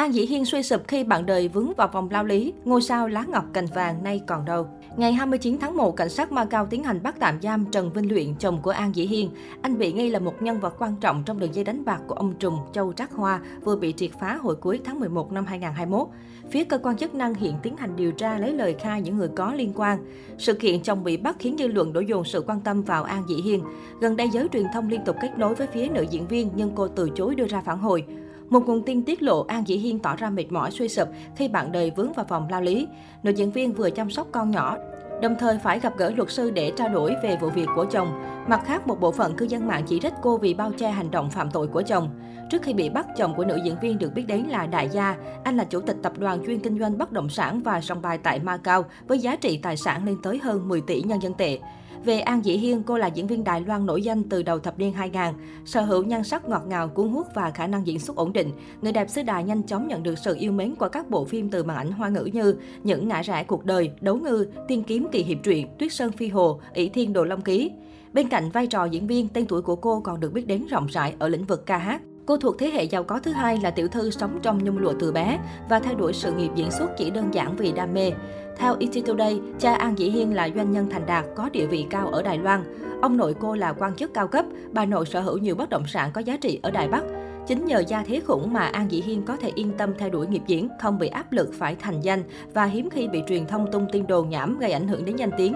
An Dĩ Hiên suy sụp khi bạn đời vướng vào vòng lao lý, ngôi sao lá ngọc cành vàng nay còn đâu. Ngày 29 tháng 1, cảnh sát Macau tiến hành bắt tạm giam Trần Vinh Luyện, chồng của An Dĩ Hiên. Anh bị nghi là một nhân vật quan trọng trong đường dây đánh bạc của ông Trùng Châu Trác Hoa vừa bị triệt phá hồi cuối tháng 11 năm 2021. Phía cơ quan chức năng hiện tiến hành điều tra lấy lời khai những người có liên quan. Sự kiện chồng bị bắt khiến dư luận đổ dồn sự quan tâm vào An Dĩ Hiên. Gần đây giới truyền thông liên tục kết nối với phía nữ diễn viên nhưng cô từ chối đưa ra phản hồi. Một nguồn tin tiết lộ An Dĩ Hiên tỏ ra mệt mỏi suy sụp khi bạn đời vướng vào vòng lao lý. Nữ diễn viên vừa chăm sóc con nhỏ, đồng thời phải gặp gỡ luật sư để trao đổi về vụ việc của chồng. Mặt khác, một bộ phận cư dân mạng chỉ trích cô vì bao che hành động phạm tội của chồng. Trước khi bị bắt, chồng của nữ diễn viên được biết đến là Đại Gia. Anh là chủ tịch tập đoàn chuyên kinh doanh bất động sản và sòng bài tại Macau với giá trị tài sản lên tới hơn 10 tỷ nhân dân tệ. Về An Dĩ Hiên, cô là diễn viên Đài Loan nổi danh từ đầu thập niên 2000, sở hữu nhan sắc ngọt ngào, cuốn hút và khả năng diễn xuất ổn định. Người đẹp xứ Đài nhanh chóng nhận được sự yêu mến qua các bộ phim từ màn ảnh hoa ngữ như Những ngã rẽ cuộc đời, Đấu ngư, Tiên kiếm kỳ hiệp truyện, Tuyết sơn phi hồ, ỷ thiên đồ long ký. Bên cạnh vai trò diễn viên, tên tuổi của cô còn được biết đến rộng rãi ở lĩnh vực ca hát. Cô thuộc thế hệ giàu có thứ hai là tiểu thư sống trong nhung lụa từ bé và theo đuổi sự nghiệp diễn xuất chỉ đơn giản vì đam mê. Theo ET Today, cha An Dĩ Hiên là doanh nhân thành đạt có địa vị cao ở Đài Loan. Ông nội cô là quan chức cao cấp, bà nội sở hữu nhiều bất động sản có giá trị ở Đài Bắc. Chính nhờ gia thế khủng mà An Dĩ Hiên có thể yên tâm theo đuổi nghiệp diễn, không bị áp lực phải thành danh và hiếm khi bị truyền thông tung tin đồn nhảm gây ảnh hưởng đến danh tiếng.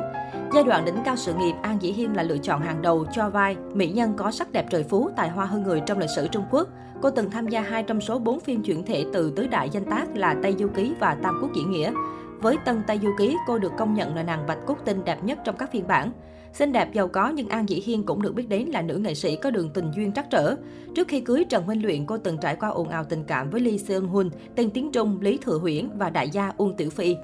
Giai đoạn đỉnh cao sự nghiệp, An Dĩ Hiên là lựa chọn hàng đầu cho vai mỹ nhân có sắc đẹp trời phú, tài hoa hơn người trong lịch sử Trung Quốc. Cô từng tham gia hai trong số 4 phim chuyển thể từ tứ đại danh tác là Tây Du Ký và Tam Quốc Diễn Nghĩa. Với Tân Tây Du Ký, cô được công nhận là nàng bạch cốt tinh đẹp nhất trong các phiên bản. Xinh đẹp giàu có nhưng An Dĩ Hiên cũng được biết đến là nữ nghệ sĩ có đường tình duyên trắc trở. Trước khi cưới Trần Minh Luyện, cô từng trải qua ồn ào tình cảm với Lee Seung Hun, tên tiếng Trung Lý Thừa Huyễn và đại gia Uông Tiểu Phi.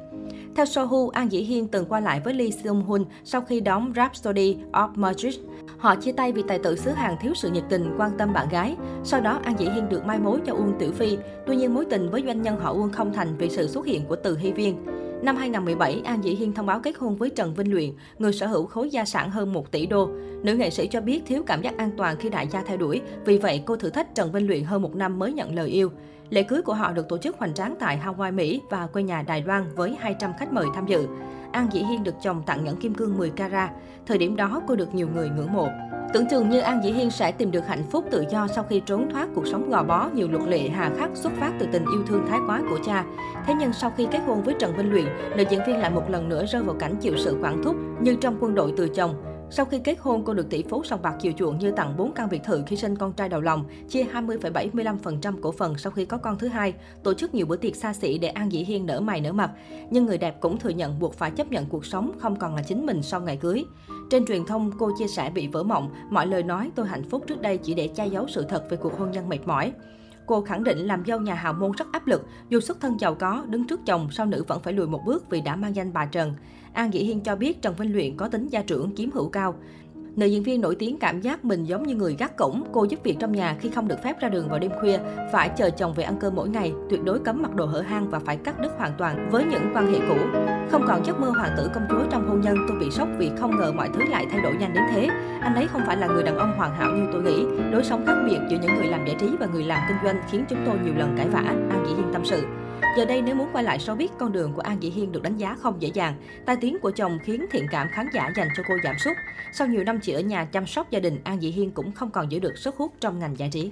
Theo Sohu, An Dĩ Hiên từng qua lại với Lee Seung Hun sau khi đóng Rhapsody of Magic. Họ chia tay vì tài tử xứ Hàn thiếu sự nhiệt tình, quan tâm bạn gái. Sau đó, An Dĩ Hiên được mai mối cho Uông Tiểu Phi. Tuy nhiên, mối tình với doanh nhân họ Uông không thành vì sự xuất hiện của Từ Hy Viên. Năm 2017, An Dĩ Hiên thông báo kết hôn với Trần Vinh Luyện, người sở hữu khối gia sản hơn 1 tỷ đô. Nữ nghệ sĩ cho biết thiếu cảm giác an toàn khi đại gia theo đuổi, vì vậy cô thử thách Trần Vinh Luyện hơn một năm mới nhận lời yêu. Lễ cưới của họ được tổ chức hoành tráng tại Hawaii, Mỹ và quê nhà Đài Loan với 200 khách mời tham dự. An Dĩ Hiên được chồng tặng nhẫn kim cương 10 carat. Thời điểm đó, cô được nhiều người ngưỡng mộ. Tưởng chừng như An Dĩ Hiên sẽ tìm được hạnh phúc tự do sau khi trốn thoát cuộc sống gò bó nhiều luật lệ hà khắc xuất phát từ tình yêu thương thái quá của cha. Thế nhưng sau khi kết hôn với Trần Vinh Luyện, nữ diễn viên lại một lần nữa rơi vào cảnh chịu sự quản thúc như trong quân đội từ chồng. Sau khi kết hôn, cô được tỷ phú sòng bạc chiều chuộng như tặng 4 căn biệt thự khi sinh con trai đầu lòng, chia 20,75% cổ phần sau khi có con thứ hai, tổ chức nhiều bữa tiệc xa xỉ để An Dĩ Hiên nở mày nở mặt. Nhưng người đẹp cũng thừa nhận buộc phải chấp nhận cuộc sống không còn là chính mình sau ngày cưới. Trên truyền thông, cô chia sẻ bị vỡ mộng, mọi lời nói tôi hạnh phúc trước đây chỉ để che giấu sự thật về cuộc hôn nhân mệt mỏi. Cô khẳng định làm dâu nhà hào môn rất áp lực, dù xuất thân giàu có, đứng trước chồng, sau nữ vẫn phải lùi một bước vì đã mang danh bà Trần. An Dĩ Hiên cho biết Trần Vinh Luyện có tính gia trưởng chiếm hữu cao. Nữ diễn viên nổi tiếng cảm giác mình giống như người gác cổng, cô giúp việc trong nhà khi không được phép ra đường vào đêm khuya, phải chờ chồng về ăn cơm mỗi ngày, tuyệt đối cấm mặc đồ hở hang và phải cắt đứt hoàn toàn với những quan hệ cũ. Không còn giấc mơ hoàng tử công chúa trong hôn nhân, tôi bị sốc vì không ngờ mọi thứ lại thay đổi nhanh đến thế. Anh ấy không phải là người đàn ông hoàn hảo như tôi nghĩ. Đối sống khác biệt giữa những người làm giải trí và người làm kinh doanh khiến chúng tôi nhiều lần cãi vã, An Dĩ Hiên tâm sự. Giờ đây nếu muốn quay lại showbiz, con đường của An Dĩ Hiên được đánh giá không dễ dàng. Tai tiếng của chồng khiến thiện cảm khán giả dành cho cô giảm sút. Sau nhiều năm chỉ ở nhà chăm sóc gia đình, An Dĩ Hiên cũng không còn giữ được sức hút trong ngành giải trí.